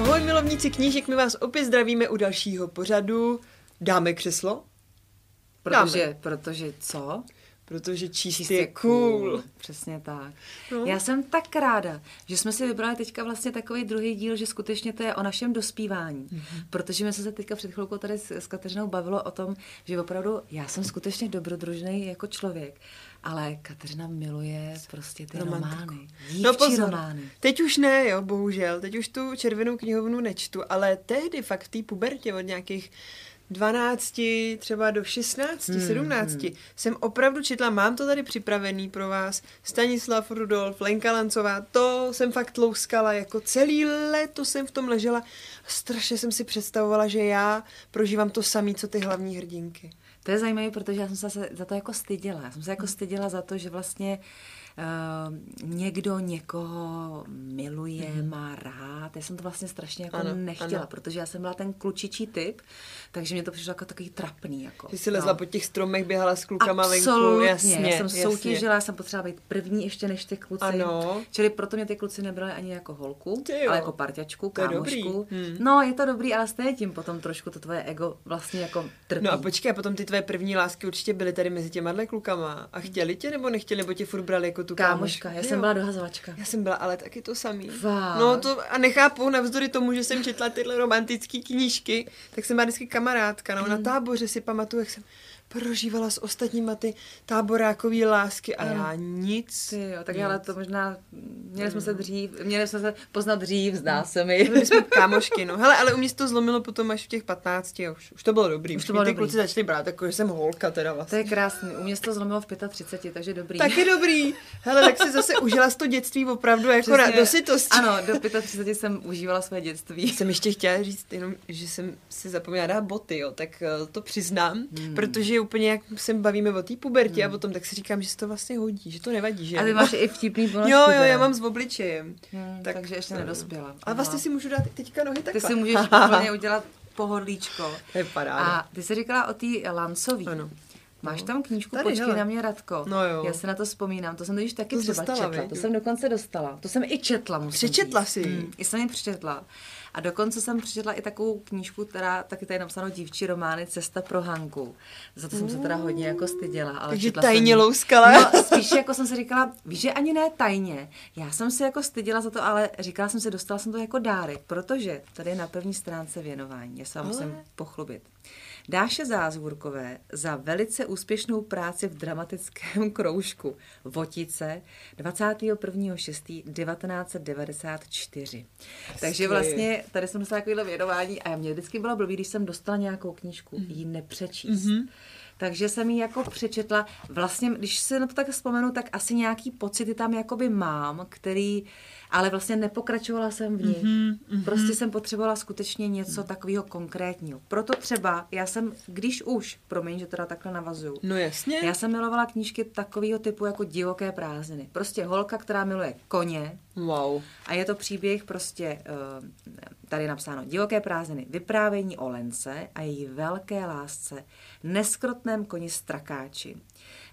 Ahoj milovníci knížek, my vás opět zdravíme u dalšího pořadu. Dáme křeslo? Protože, Dáme. protože co? Protože číst, Číst je cool. Přesně tak. No. No. Já jsem tak ráda, že jsme si vybrali teďka vlastně takový druhý díl, že skutečně to je o našem dospívání. Mhm. Mm-hmm. Protože jsme se teďka před chvilkou tady s, s Kateřinou bavilo o tom, že opravdu já jsem skutečně dobrodružný jako člověk, ale Kateřina miluje prostě ty Romantiku. romány. No Dívčí pozor, romány. teď už ne, jo, bohužel. Teď už tu červenou knihovnu nečtu, ale tehdy fakt v té pubertě od nějakých 12, třeba do 16, hmm, 17, hmm. jsem opravdu četla, mám to tady připravený pro vás, Stanislav Rudolf, Lenka Lancová, to jsem fakt tlouskala, jako celý léto jsem v tom ležela. Strašně jsem si představovala, že já prožívám to samé, co ty hlavní hrdinky. To je zajímavé, protože já jsem se za to jako styděla. Já jsem se jako styděla za to, že vlastně uh, někdo někoho miluje, mm-hmm. má rád. Já jsem to vlastně strašně jako Ano, nechtěla, ano. protože já jsem byla ten klučičí typ, takže mě to přišlo jako takový trapný. Jako, Ty jsi lezla po těch stromech, běhala s klukama venku, Absolutně, jasně, já jsem jasně. soutěžila, já jsem potřebovala být první ještě než ty kluci. Ano. Čili proto mě ty kluci nebrali ani jako holku, ale jako parťačku, kámošku. Hmm. No, je to dobrý, ale stejně tím potom trošku to tvoje ego vlastně jako trpí. No a počkej, a potom ty tvé první lásky určitě byly tady mezi těma dle klukama. A chtěli tě nebo nechtěli, nebo tě furt brali jako tu Kámoška, já Jo. jsem byla dohazovačka. Já jsem byla ale taky to samý. No to a nechápu, navzdory tomu, že jsem četla tyhle romantické knížky, tak jsem byla vždycky kamarádka. No, Hmm. na táboře si pamatuju, jak jsem prožívala s ostatníma ty táborákový lásky a já nic. Ty jo, tak nic. ale to možná, měli jsme se dřív, měli jsme se poznat dřív, zdá se mi. Byli jsme kámošky, no. Hele, ale u mě se to zlomilo potom až v těch 15 a už, už to bylo dobrý. Už Už, to bylo ty dobrý. kluci začali brát, jako že jsem holka teda To vlastně. je krásný, u mě se to zlomilo v 35, takže dobrý. Taky dobrý. Hele, tak si zase užila z to dětství opravdu jako na Přesně. dosytosti. Ano, do 35 jsem užívala své dětství. Jsem ještě chtěla říct jenom, že jsem si zapomněla dát boty, jo, tak eh, to přiznám, hmm. protože úplně jak se bavíme o té pubertě hmm. a o tom, tak si říkám, že se to vlastně hodí, že to nevadí, že? A ty máš i vtipný ponožky. Jo, jo, já mám s obličejem. Hmm, tak- takže ještě nedospěla. A vlastně si můžu dát teďka nohy takhle. Ty si můžeš úplně udělat pohodlíčko. To je paráda. A ty jsi říkala o té Lancový. Ano. Máš tam knížku Tady, Počkej hele. na mě, Radko. No jo. Já se na to vzpomínám, to jsem totiž taky To třeba dostala, četla. viď? To jsem dokonce dostala. To jsem i četla, musím Přečetla říct. jsi ji? Mm, I jsem ji přečetla. A dokonce jsem přečetla i takovou knížku, která taky tady je napsáno dívčí romány Cesta pro Hanku. Za to jsem se teda hodně jako styděla. Ale Takže četla jsem tajně ji. louskala. No, spíš jako jsem si říkala, víš, že ani ne tajně. Já jsem si jako styděla za to, ale říkala jsem si, dostala jsem to jako dárek, protože tady je na první stránce věnování. Já se vám musím poshlubit. Dáše Zázvůrkové za velice úspěšnou práci v dramatickém kroužku Votice 21.6.1994. Takže vlastně tady jsem dostala takovýhle věnování a mě vždycky bylo blbý, když jsem dostala nějakou knížku, ji nepřečíst. Mhm. Takže jsem ji jako přečetla. Vlastně, když se na to tak vzpomenu, tak asi nějaký pocity tam jakoby mám, který, ale vlastně nepokračovala jsem v nich. Mhm, Mm-hmm, prostě jsem potřebovala skutečně něco takového konkrétního. Proto třeba, já jsem, když už, promiň, že teda takhle navazuju, No jasně. já jsem milovala knížky takového typu jako divoké prázdniny. Prostě holka, která miluje koně, Wow. a je to příběh prostě, eh, tady je napsáno, divoké prázdniny, vyprávění o Lence a její velké lásce, neskrotném koni strakáči.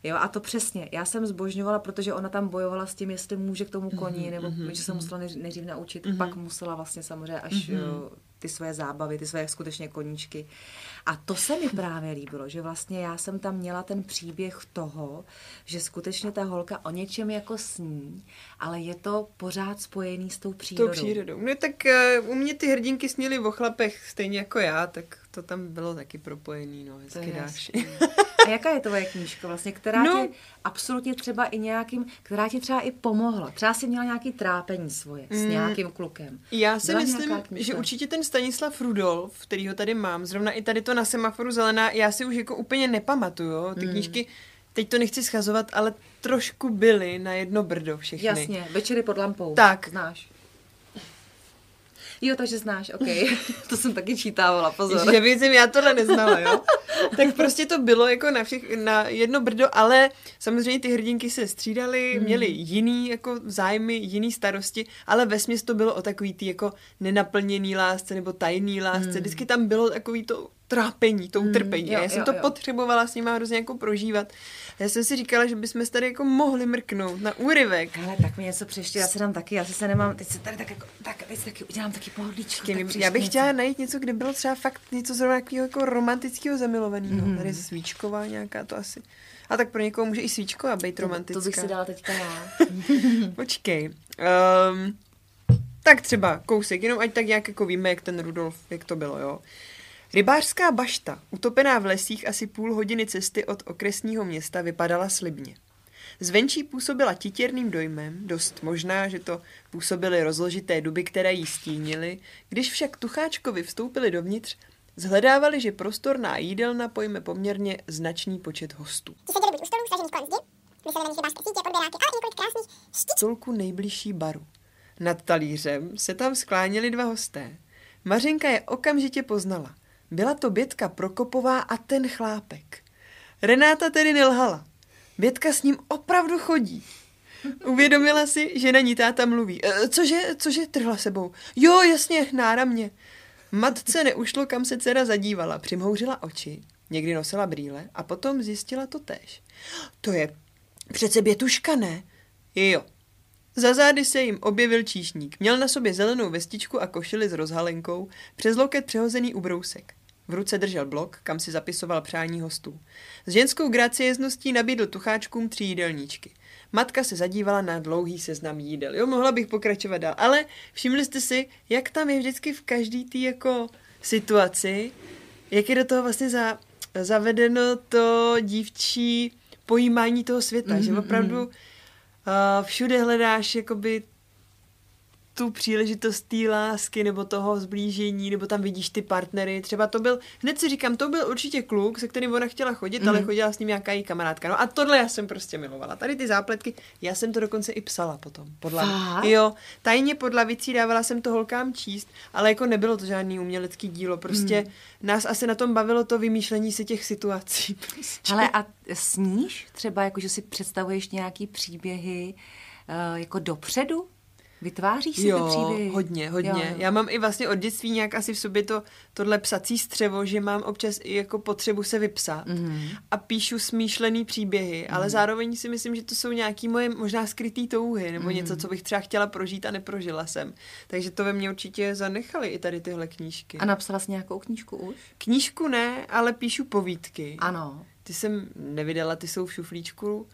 Jo, a to přesně, já jsem zbožňovala, protože ona tam bojovala s tím, jestli může k tomu koni, nebo že se musela neř- nejdřív naučit, pak musela vlastně samozřejmě až jo, ty své zábavy, ty své skutečně koníčky. A to se mi právě líbilo, že vlastně já jsem tam měla ten příběh toho, že skutečně ta holka o něčem jako sní, ale je to pořád spojený s tou Tou přírodou. přírodou. No tak uh, u mě ty hrdinky sněly o chlapech stejně jako já, tak to tam bylo taky propojený, no, hezky dáš. A jaká je tvoje knížka vlastně, která No. ti absolutně třeba i nějakým, která ti třeba i pomohla? Třeba jsi měla nějaký trápení svoje s nějakým klukem. Já si Byla myslím, že určitě ten Stanislav Rudolf, který ho tady mám, zrovna i tady to na semaforu zelená, já si už jako úplně nepamatuju. Ty Hmm. knížky, teď to nechci schazovat, ale trošku byly na jedno brdo všechny. Jasně, večery pod lampou. Tak. Znáš. Jo, takže znáš, OK. to jsem taky čítávala, pozor. Že věcím, já tohle neznala, jo? tak prostě to bylo jako na, všech, na jedno brdo, ale samozřejmě ty hrdinky se střídaly, Hmm. měly jiný jako zájmy, jiný starosti, ale ve to bylo o takový ty jako nenaplněný lásce nebo tajný lásce. Hmm. Vždycky tam bylo takový to trápení, tou Mm, trpení. jo, a já jsem jo, to jo. potřebovala s nima hrozně jako prožívat. Já jsem si říkala, že bychom se tady jako mohli mrknout na úryvek. Hele, tak mi něco přeště, já se dám taky, já se nemám, teď se tady tak jako, tak, teď taky udělám taky pohodlíčko. tak Já bych něco. chtěla najít něco, kde bylo třeba fakt něco zrovna takového jako romantického zamilovaného. Mm. Tady je svíčková nějaká to asi. A tak pro někoho může i svíčková být to, romantická. to bych si dala teďka já. Počkej. Um, tak třeba kousek, jenom ať tak nějak jako víme, jak ten Rudolf, jak to bylo, jo. Rybářská bašta, utopená v lesích asi půl hodiny cesty od okresního města, vypadala slibně. Zvenčí působila titěrným dojmem, dost možná, že to působily rozložité duby, které jí stínily, když však Tucháčkovi vstoupili dovnitř, zhledávali, že prostorná jídelna pojme poměrně značný počet hostů. Ti seděli buď u stolu, stažených kolem zdi, mysleli na nich rybářské sítě, podběráky, ale i několik krásných štic. stolku nejbližší baru. Nad talířem se tam skláněli dva hosté. Mařenka je okamžitě poznala. Byla to Bětka Prokopová a ten chlápek. Renáta tedy nelhala. Bětka s ním opravdu chodí. Uvědomila si, že na ní táta mluví. E, cože, cože, trhla sebou. Jo, jasně, náramně. Matce neušlo, kam se dcera zadívala. Přimhouřila oči, někdy nosila brýle a potom zjistila to též. To je přece Bětuška, ne? Jo. Za zády se jim objevil číšník. Měl na sobě zelenou vestičku a košili s rozhalenkou, přes loket přehozený ubrousek. V ruce držel blok, kam si zapisoval přání hostů. S ženskou graciezností nabídl tucháčkům tři jídelníčky. Matka se zadívala na dlouhý seznam jídel. Jo, mohla bych pokračovat dál, ale všimli jste si, jak tam je vždycky v každý té jako situaci, jak je do toho vlastně za, zavedeno to dívčí pojímání toho světa, mm-hmm. že opravdu uh, všude hledáš jakoby tu příležitost té lásky nebo toho zblížení, nebo tam vidíš ty partnery. Třeba to byl, hned si říkám, to byl určitě kluk, se kterým ona chtěla chodit, mm. ale chodila s ním nějaká její kamarádka. No a tohle já jsem prostě milovala. Tady ty zápletky, já jsem to dokonce i psala potom. Podle, Fakt? jo, tajně pod lavicí dávala jsem to holkám číst, ale jako nebylo to žádný umělecký dílo. Prostě mm. nás asi na tom bavilo to vymýšlení si těch situací. Prostě. Hele, a sníš třeba, jako že si představuješ nějaký příběhy uh, jako dopředu? Vytváříš si ty jo, příběhy? hodně, hodně. Jo, Jo. Já mám i vlastně od dětství nějak asi v sobě to, tohle psací střevo, že mám občas i jako potřebu se vypsat Mhm. a píšu smýšlený příběhy, ale zároveň si myslím, že to jsou nějaký moje možná skrytý touhy nebo něco, Mhm. co bych třeba chtěla prožít a neprožila jsem. Takže to ve mně určitě zanechaly i tady tyhle knížky. A napsala jsi nějakou knížku už? Knížku ne, ale píšu povídky. Ano. Ty jsem nevydala, ty jsou v šuflíčku.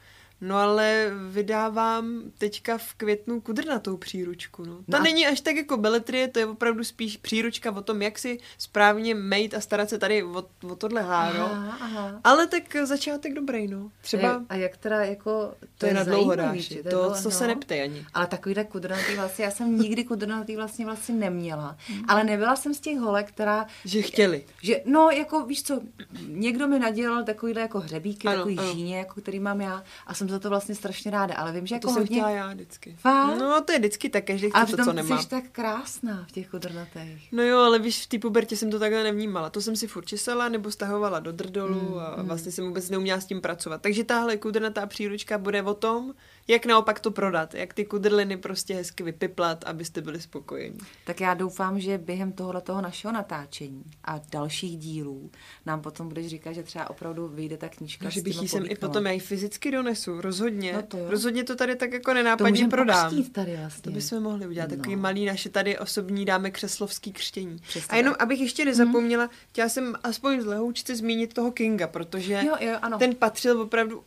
No ale vydávám teďka v květnu kudrnatou příručku. No. Ta No není až tak jako beletrie, to je opravdu spíš příručka o tom, jak si správně mejt a starat se tady o, o tohle háro. Aha, aha. Ale tak začátek dobrý, no. Třeba A, jak teda jako... to je na dlouho že? To, to se no. neptej ani. Ale takovýhle kudrnatý vlasy, já jsem nikdy kudrnatý vlastně vlastně neměla. Ale nebyla jsem z těch holek, která... Že chtěli. Že, no, jako víš co, někdo mi nadělal takovýhle jako hřebíky, Ano, takový ano. žíně, jako který mám já a jsem za to vlastně strašně ráda, ale vím, že To jako jsem hodně... chtěla já vždycky. Fakt? No to je vždycky tak, každý ale chce to, co nemá. jsi tak krásná v těch kudrnatých. No jo, ale víš, v té pubertě jsem to takhle nevnímala. To jsem si furt česala nebo stahovala do drdolu Mm, a vlastně jsem vůbec neuměla s tím pracovat. Takže tahle kudrnatá příručka bude o tom, jak naopak to prodat, jak ty kudrliny prostě hezky vypiplat, abyste byli spokojení. Tak já doufám, že během tohohle toho našeho natáčení a dalších dílů nám potom budeš říkat, že třeba opravdu vyjde ta knížka že s bych jí sem i potom, já ji fyzicky donesu, rozhodně. No to jo. rozhodně to tady tak jako to nenápadně můžeme prodám. tady vlastně. To bychom mohli udělat, No. takový malý naše tady osobní dáme křeslovský křtění. Přesně a jenom, tak. abych ještě nezapomněla, chtěla jsem aspoň z lehoučce zmínit toho Kinga, protože Jo, jo, ano. ten patřil opravdu,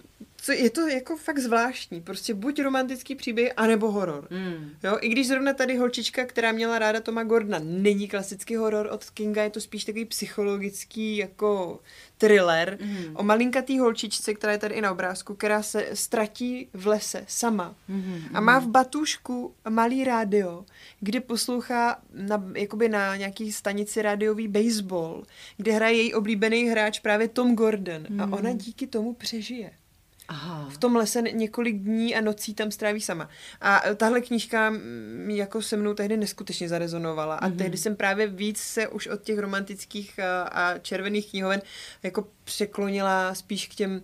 co, je to jako fakt zvláštní, prostě buď romantický příběh, anebo horor. Mm. Jo, i když zrovna tady holčička, která měla ráda Toma Gordona, není klasický horor od Kinga, je to spíš takový psychologický jako thriller Mhm. o malinkatý holčičce, která je tady i na obrázku, která se ztratí v lese sama Mhm, a má v batušku malý rádio, kde poslouchá na, jakoby na nějaký stanici rádiový baseball, kde hraje její oblíbený hráč právě Tom Gordon a ona díky tomu přežije Aha. v tom lese několik dní a nocí tam stráví sama. A tahle knížka mm, jako se mnou tehdy neskutečně zarezonovala a Mhm. tehdy jsem právě víc se už od těch romantických a, a červených knihoven jako překlonila spíš k těm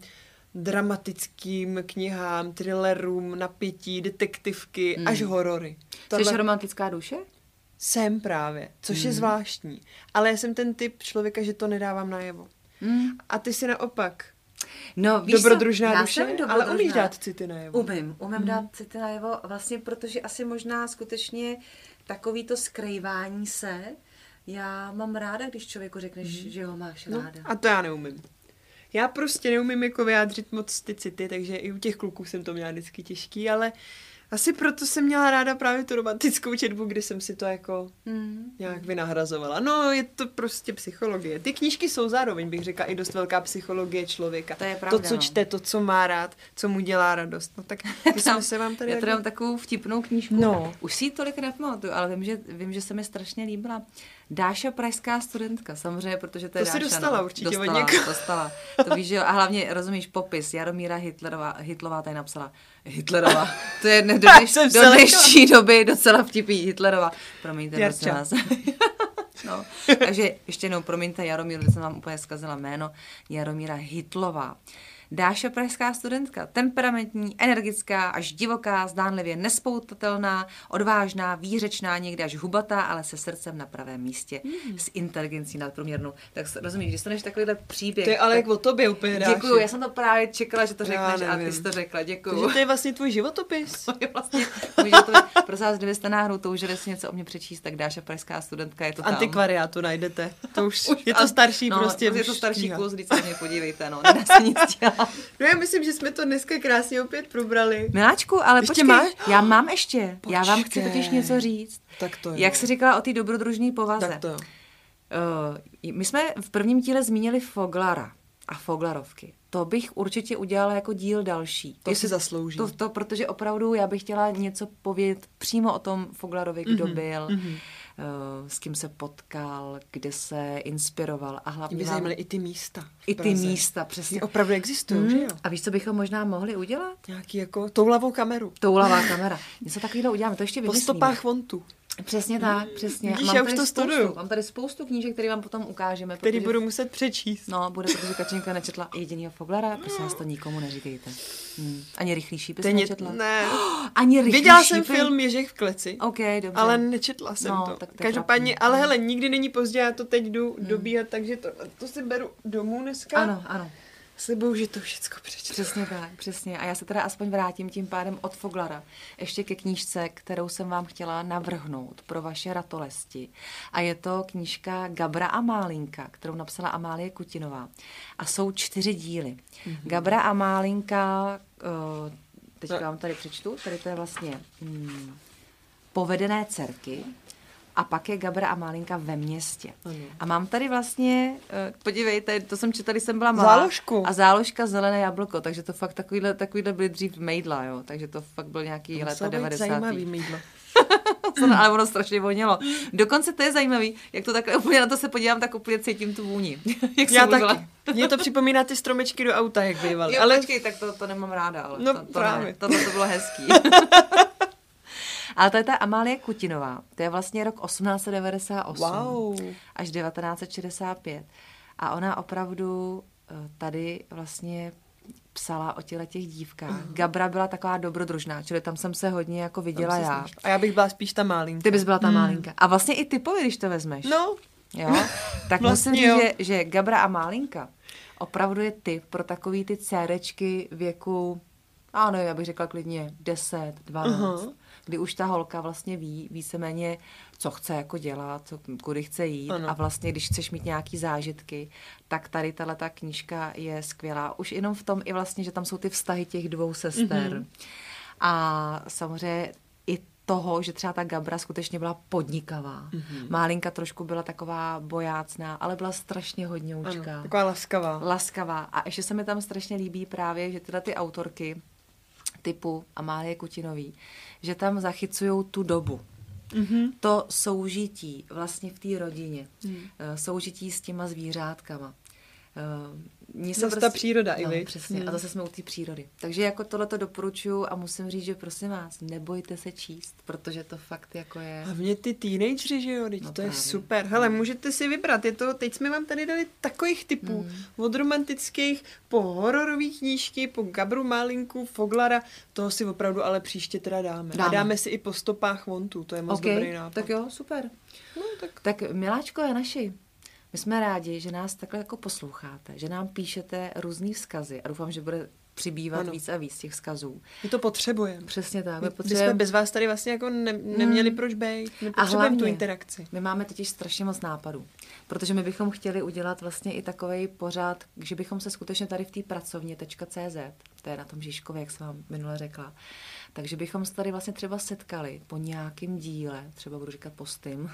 dramatickým knihám, thrillerům, napětí, detektivky, Mhm. až horory. Jsi romantická duše? Jsem právě, což Hmm. je zvláštní. Ale já jsem ten typ člověka, že to nedávám najevo. Hmm. A ty si naopak No, víš co? dobrodružná Já duše, jsem ale dobrodružná. umíš dát city najevo. Umím, umím dát city najevo, vlastně protože asi možná skutečně takový to skrývání se, já mám ráda, když člověku řekneš, že ho máš No, ráda. a to já neumím. Já prostě neumím jako vyjádřit moc ty city, takže i u těch kluků jsem to měla vždycky těžký, ale asi proto jsem měla ráda právě tu romantickou četbu, kdy jsem si to jako Hmm. nějak vynahrazovala. No, je to prostě psychologie. Ty knížky jsou zároveň, bych řekla, i dost velká psychologie člověka. To je pravda, To, co no. čte, to, co má rád, co mu dělá radost. No tak my jsme se vám tady... Já tady jako- mám takovou vtipnou knížku. No. Už si ji tolik nepamatuju, ale vím že, vím, že se mi strašně líbila. Dáša pražská studentka, samozřejmě, protože to je To Dáša, dostala no. určitě od dostala, někoho. dostala. To víš, že jo, a hlavně rozumíš popis. Jaromíra Hitlerová, Hitlová tady napsala. Hitlerová. To je do, dneš, do dnešní doby docela vtipý Hitlerová. Promiňte, prosím vás. No, takže ještě jednou, promiňte Jaromíru, teď jsem vám úplně zkazila jméno, Jaromíra Hitlová. Dáša pražská studentka, temperamentní, energická, až divoká, zdánlivě nespoutatelná, odvážná, výřečná, někdy až hubatá, ale se srdcem na pravém místě, Mm. s inteligencí nadprůměrnou. Tak rozumíš, když dostaneš takovýhle příběh. To je ale tak... jak o tobě úplně dáš. Děkuju, já jsem to právě čekala, že to řekneš a ty jsi to řekla, děkuju. Takže to je vlastně tvůj životopis. To je vlastně, to být, prosím vás, kdybyste náhodou toužili si něco o mě přečíst, tak Dáša Pražská studentka je to tam. Antikvariátu najdete. To už, Už je to starší no, prostě. Je to starší kus, když se na mě podívejte, no, nedá se nic dělat. No já myslím, že jsme to dneska krásně opět probrali. Miláčku, ale Ještě počkej, máš? já mám ještě, já vám chci Počkej. totiž něco říct. Tak to jo. Jak jsi říkala o té dobrodružné povaze. Tak to jo. Uh, my jsme v prvním díle zmínili Foglara a Foglarovky. To bych určitě udělala jako díl další. To si zaslouží. To, to, protože opravdu já bych chtěla něco povědět přímo o tom Foglarovi, kdo Mhm, byl, mhm. Uh, s kým se potkal, kde se inspiroval a hlavně by zajímaly i ty místa. i ty místa, přesně. Ty opravdu existují, že jo? A víš, co bychom možná mohli udělat? Nějaký jako toulavou kameru. Toulavá kamera. Něco takového uděláme, to ještě Po vymyslíme. stopách vontu. Přesně tak, přesně. Vidíš, mám já už tady to spoustu, studuju. Mám tady spoustu knížek, které vám potom ukážeme. Který protože- budu muset přečíst. No, bude, protože Kačenka nečetla jedinýho Foglara, prosím vás to nikomu neříkejte. Hmm. Ani rychlý šípy jsem nečetla. ne. Ani rychlý Viděla šípy. jsem film Ježek v kleci. OK, dobře. Ale nečetla jsem No, to. tak to Každopádně, ale hele, nikdy není pozdě, já to teď jdu dobíhat, takže to, to si beru domů dneska. Ano, ano. Slibuju, že to všechno přečtu. Přesně tak, přesně. A já se teda aspoň vrátím tím pádem od Foglara ještě ke knížce, kterou jsem vám chtěla navrhnout pro vaše ratolesti. A je to knížka Gabra a Málinka, kterou napsala Amálie Kutinová. A jsou čtyři díly. Mm-hmm. Gabra a Málinka, teďka No. vám tady přečtu, tady to je vlastně hmm, povedené dcerky, a pak je Gabra a Málinka ve městě. Ano. A mám tady vlastně, eh, podívejte, to jsem četla, když jsem byla malá. Záložku. A záložka zelené jablko, takže to fakt takovýhle, takovýhle byly dřív mejdla, jo. Takže to fakt byl nějaký být 90. zajímavý mýdlo. ale ono strašně vonělo. Dokonce to je zajímavý, jak to takhle úplně na to se podívám, tak úplně cítím tu vůni. jak Já taky. Mně to připomíná ty stromečky do auta, jak bývaly. Jo, Ale ale... počkej, tak to, to nemám ráda, ale No, to, to právě. ne, tohle to bylo hezký. Ale to je ta Amálie Kutinová. To je vlastně rok 1898 wow. až 1965. A ona opravdu eh, tady vlastně psala o těle těch dívkách. Uh-huh. Gabra byla taková dobrodružná, čili tam jsem se hodně jako viděla já. snažila. A já bych byla spíš ta málinka. Ty bys byla ta hmm. málinka. A vlastně i typově, když to vezmeš. No, Jo? Tak Vlastně musím říct, že, že Gabra a Málinka opravdu je typ pro takový ty dcerečky věku, a nevím, já bych řekla klidně 10, 12, Aha. uh-huh. kdy už ta holka vlastně ví víceméně, co chce jako dělat, co, kudy chce jít Ano. a vlastně, když chceš mít nějaký zážitky, tak tady tahle ta knížka je skvělá. Už jenom v tom i vlastně, že tam jsou ty vztahy těch dvou sester. Mm-hmm. A samozřejmě i toho, že třeba ta Gabra skutečně byla podnikavá. Mhm. Mm-hmm. Málinka trošku byla taková bojácná, ale byla strašně hodňoučká. ano, taková laskavá. Laskavá. A ještě se mi tam strašně líbí právě, že tyhle ty autorky typu Amálie Kutinový, že tam zachycují tu dobu. Mhm. To soužití vlastně v té rodině. Eh, Soužití s těma zvířátkama. Mně Zas ta příroda, i no, vy. přesně. Hmm. A zase jsme u té přírody. Takže jako tohle to doporučuju a musím říct, že prosím vás, nebojte se číst, protože to fakt jako je... Hlavně ty teenageři, že jo, teď No to je právě. super. Hele, můžete si vybrat, je to, teď jsme vám tady dali takových typů, Mm. od romantických po hororové knížky, po Gabru Málinku, Foglara, toho si opravdu ale příště teda dáme. Dáme. A dáme si i po stopách Vontu, to je moc OK, dobrý nápad. tak jo, super. No, tak Tak miláčko je naši. My jsme rádi, že nás takhle jako posloucháte, že nám píšete různý vzkazy a doufám, že bude přibývat Ano. víc a víc těch vzkazů. my to potřebujeme. Přesně tak. My, My, my jsme potřebujeme, bez vás tady vlastně jako ne, neměli proč být. My potřebujeme tu interakci. My máme totiž strašně moc nápadů, protože my bychom chtěli udělat vlastně i takový pořád, že bychom se skutečně tady v té pracovně.cz, je na tom Žižkově, jak jsem vám minule řekla, takže bychom se tady vlastně třeba setkali po nějakém díle, třeba budu říkat postým,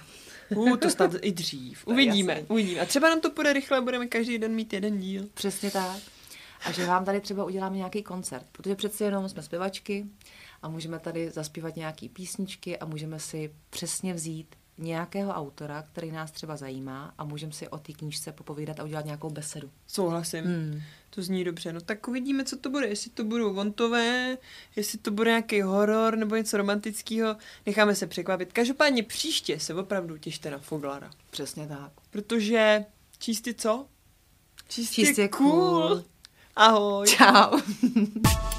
Uh, to snad i dřív. Uvidíme, jasný. uvidíme. A třeba nám to půjde rychle, budeme každý den mít jeden díl. Přesně tak. A že vám tady třeba uděláme nějaký koncert, protože přeci jenom jsme zpěvačky a můžeme tady zaspívat nějaký písničky a můžeme si přesně vzít nějakého autora, který nás třeba zajímá a můžeme si o té knížce popovídat a udělat nějakou besedu. Souhlasím. Hmm. To zní dobře. No tak uvidíme, co to bude. Jestli to budou vontové, jestli to bude nějaký horor nebo něco romantického. Necháme se překvapit. Každopádně příště se opravdu těšte na Foglara. Přesně tak. Protože číst je co? Číst, Číst je cool. cool. Ahoj. Čau.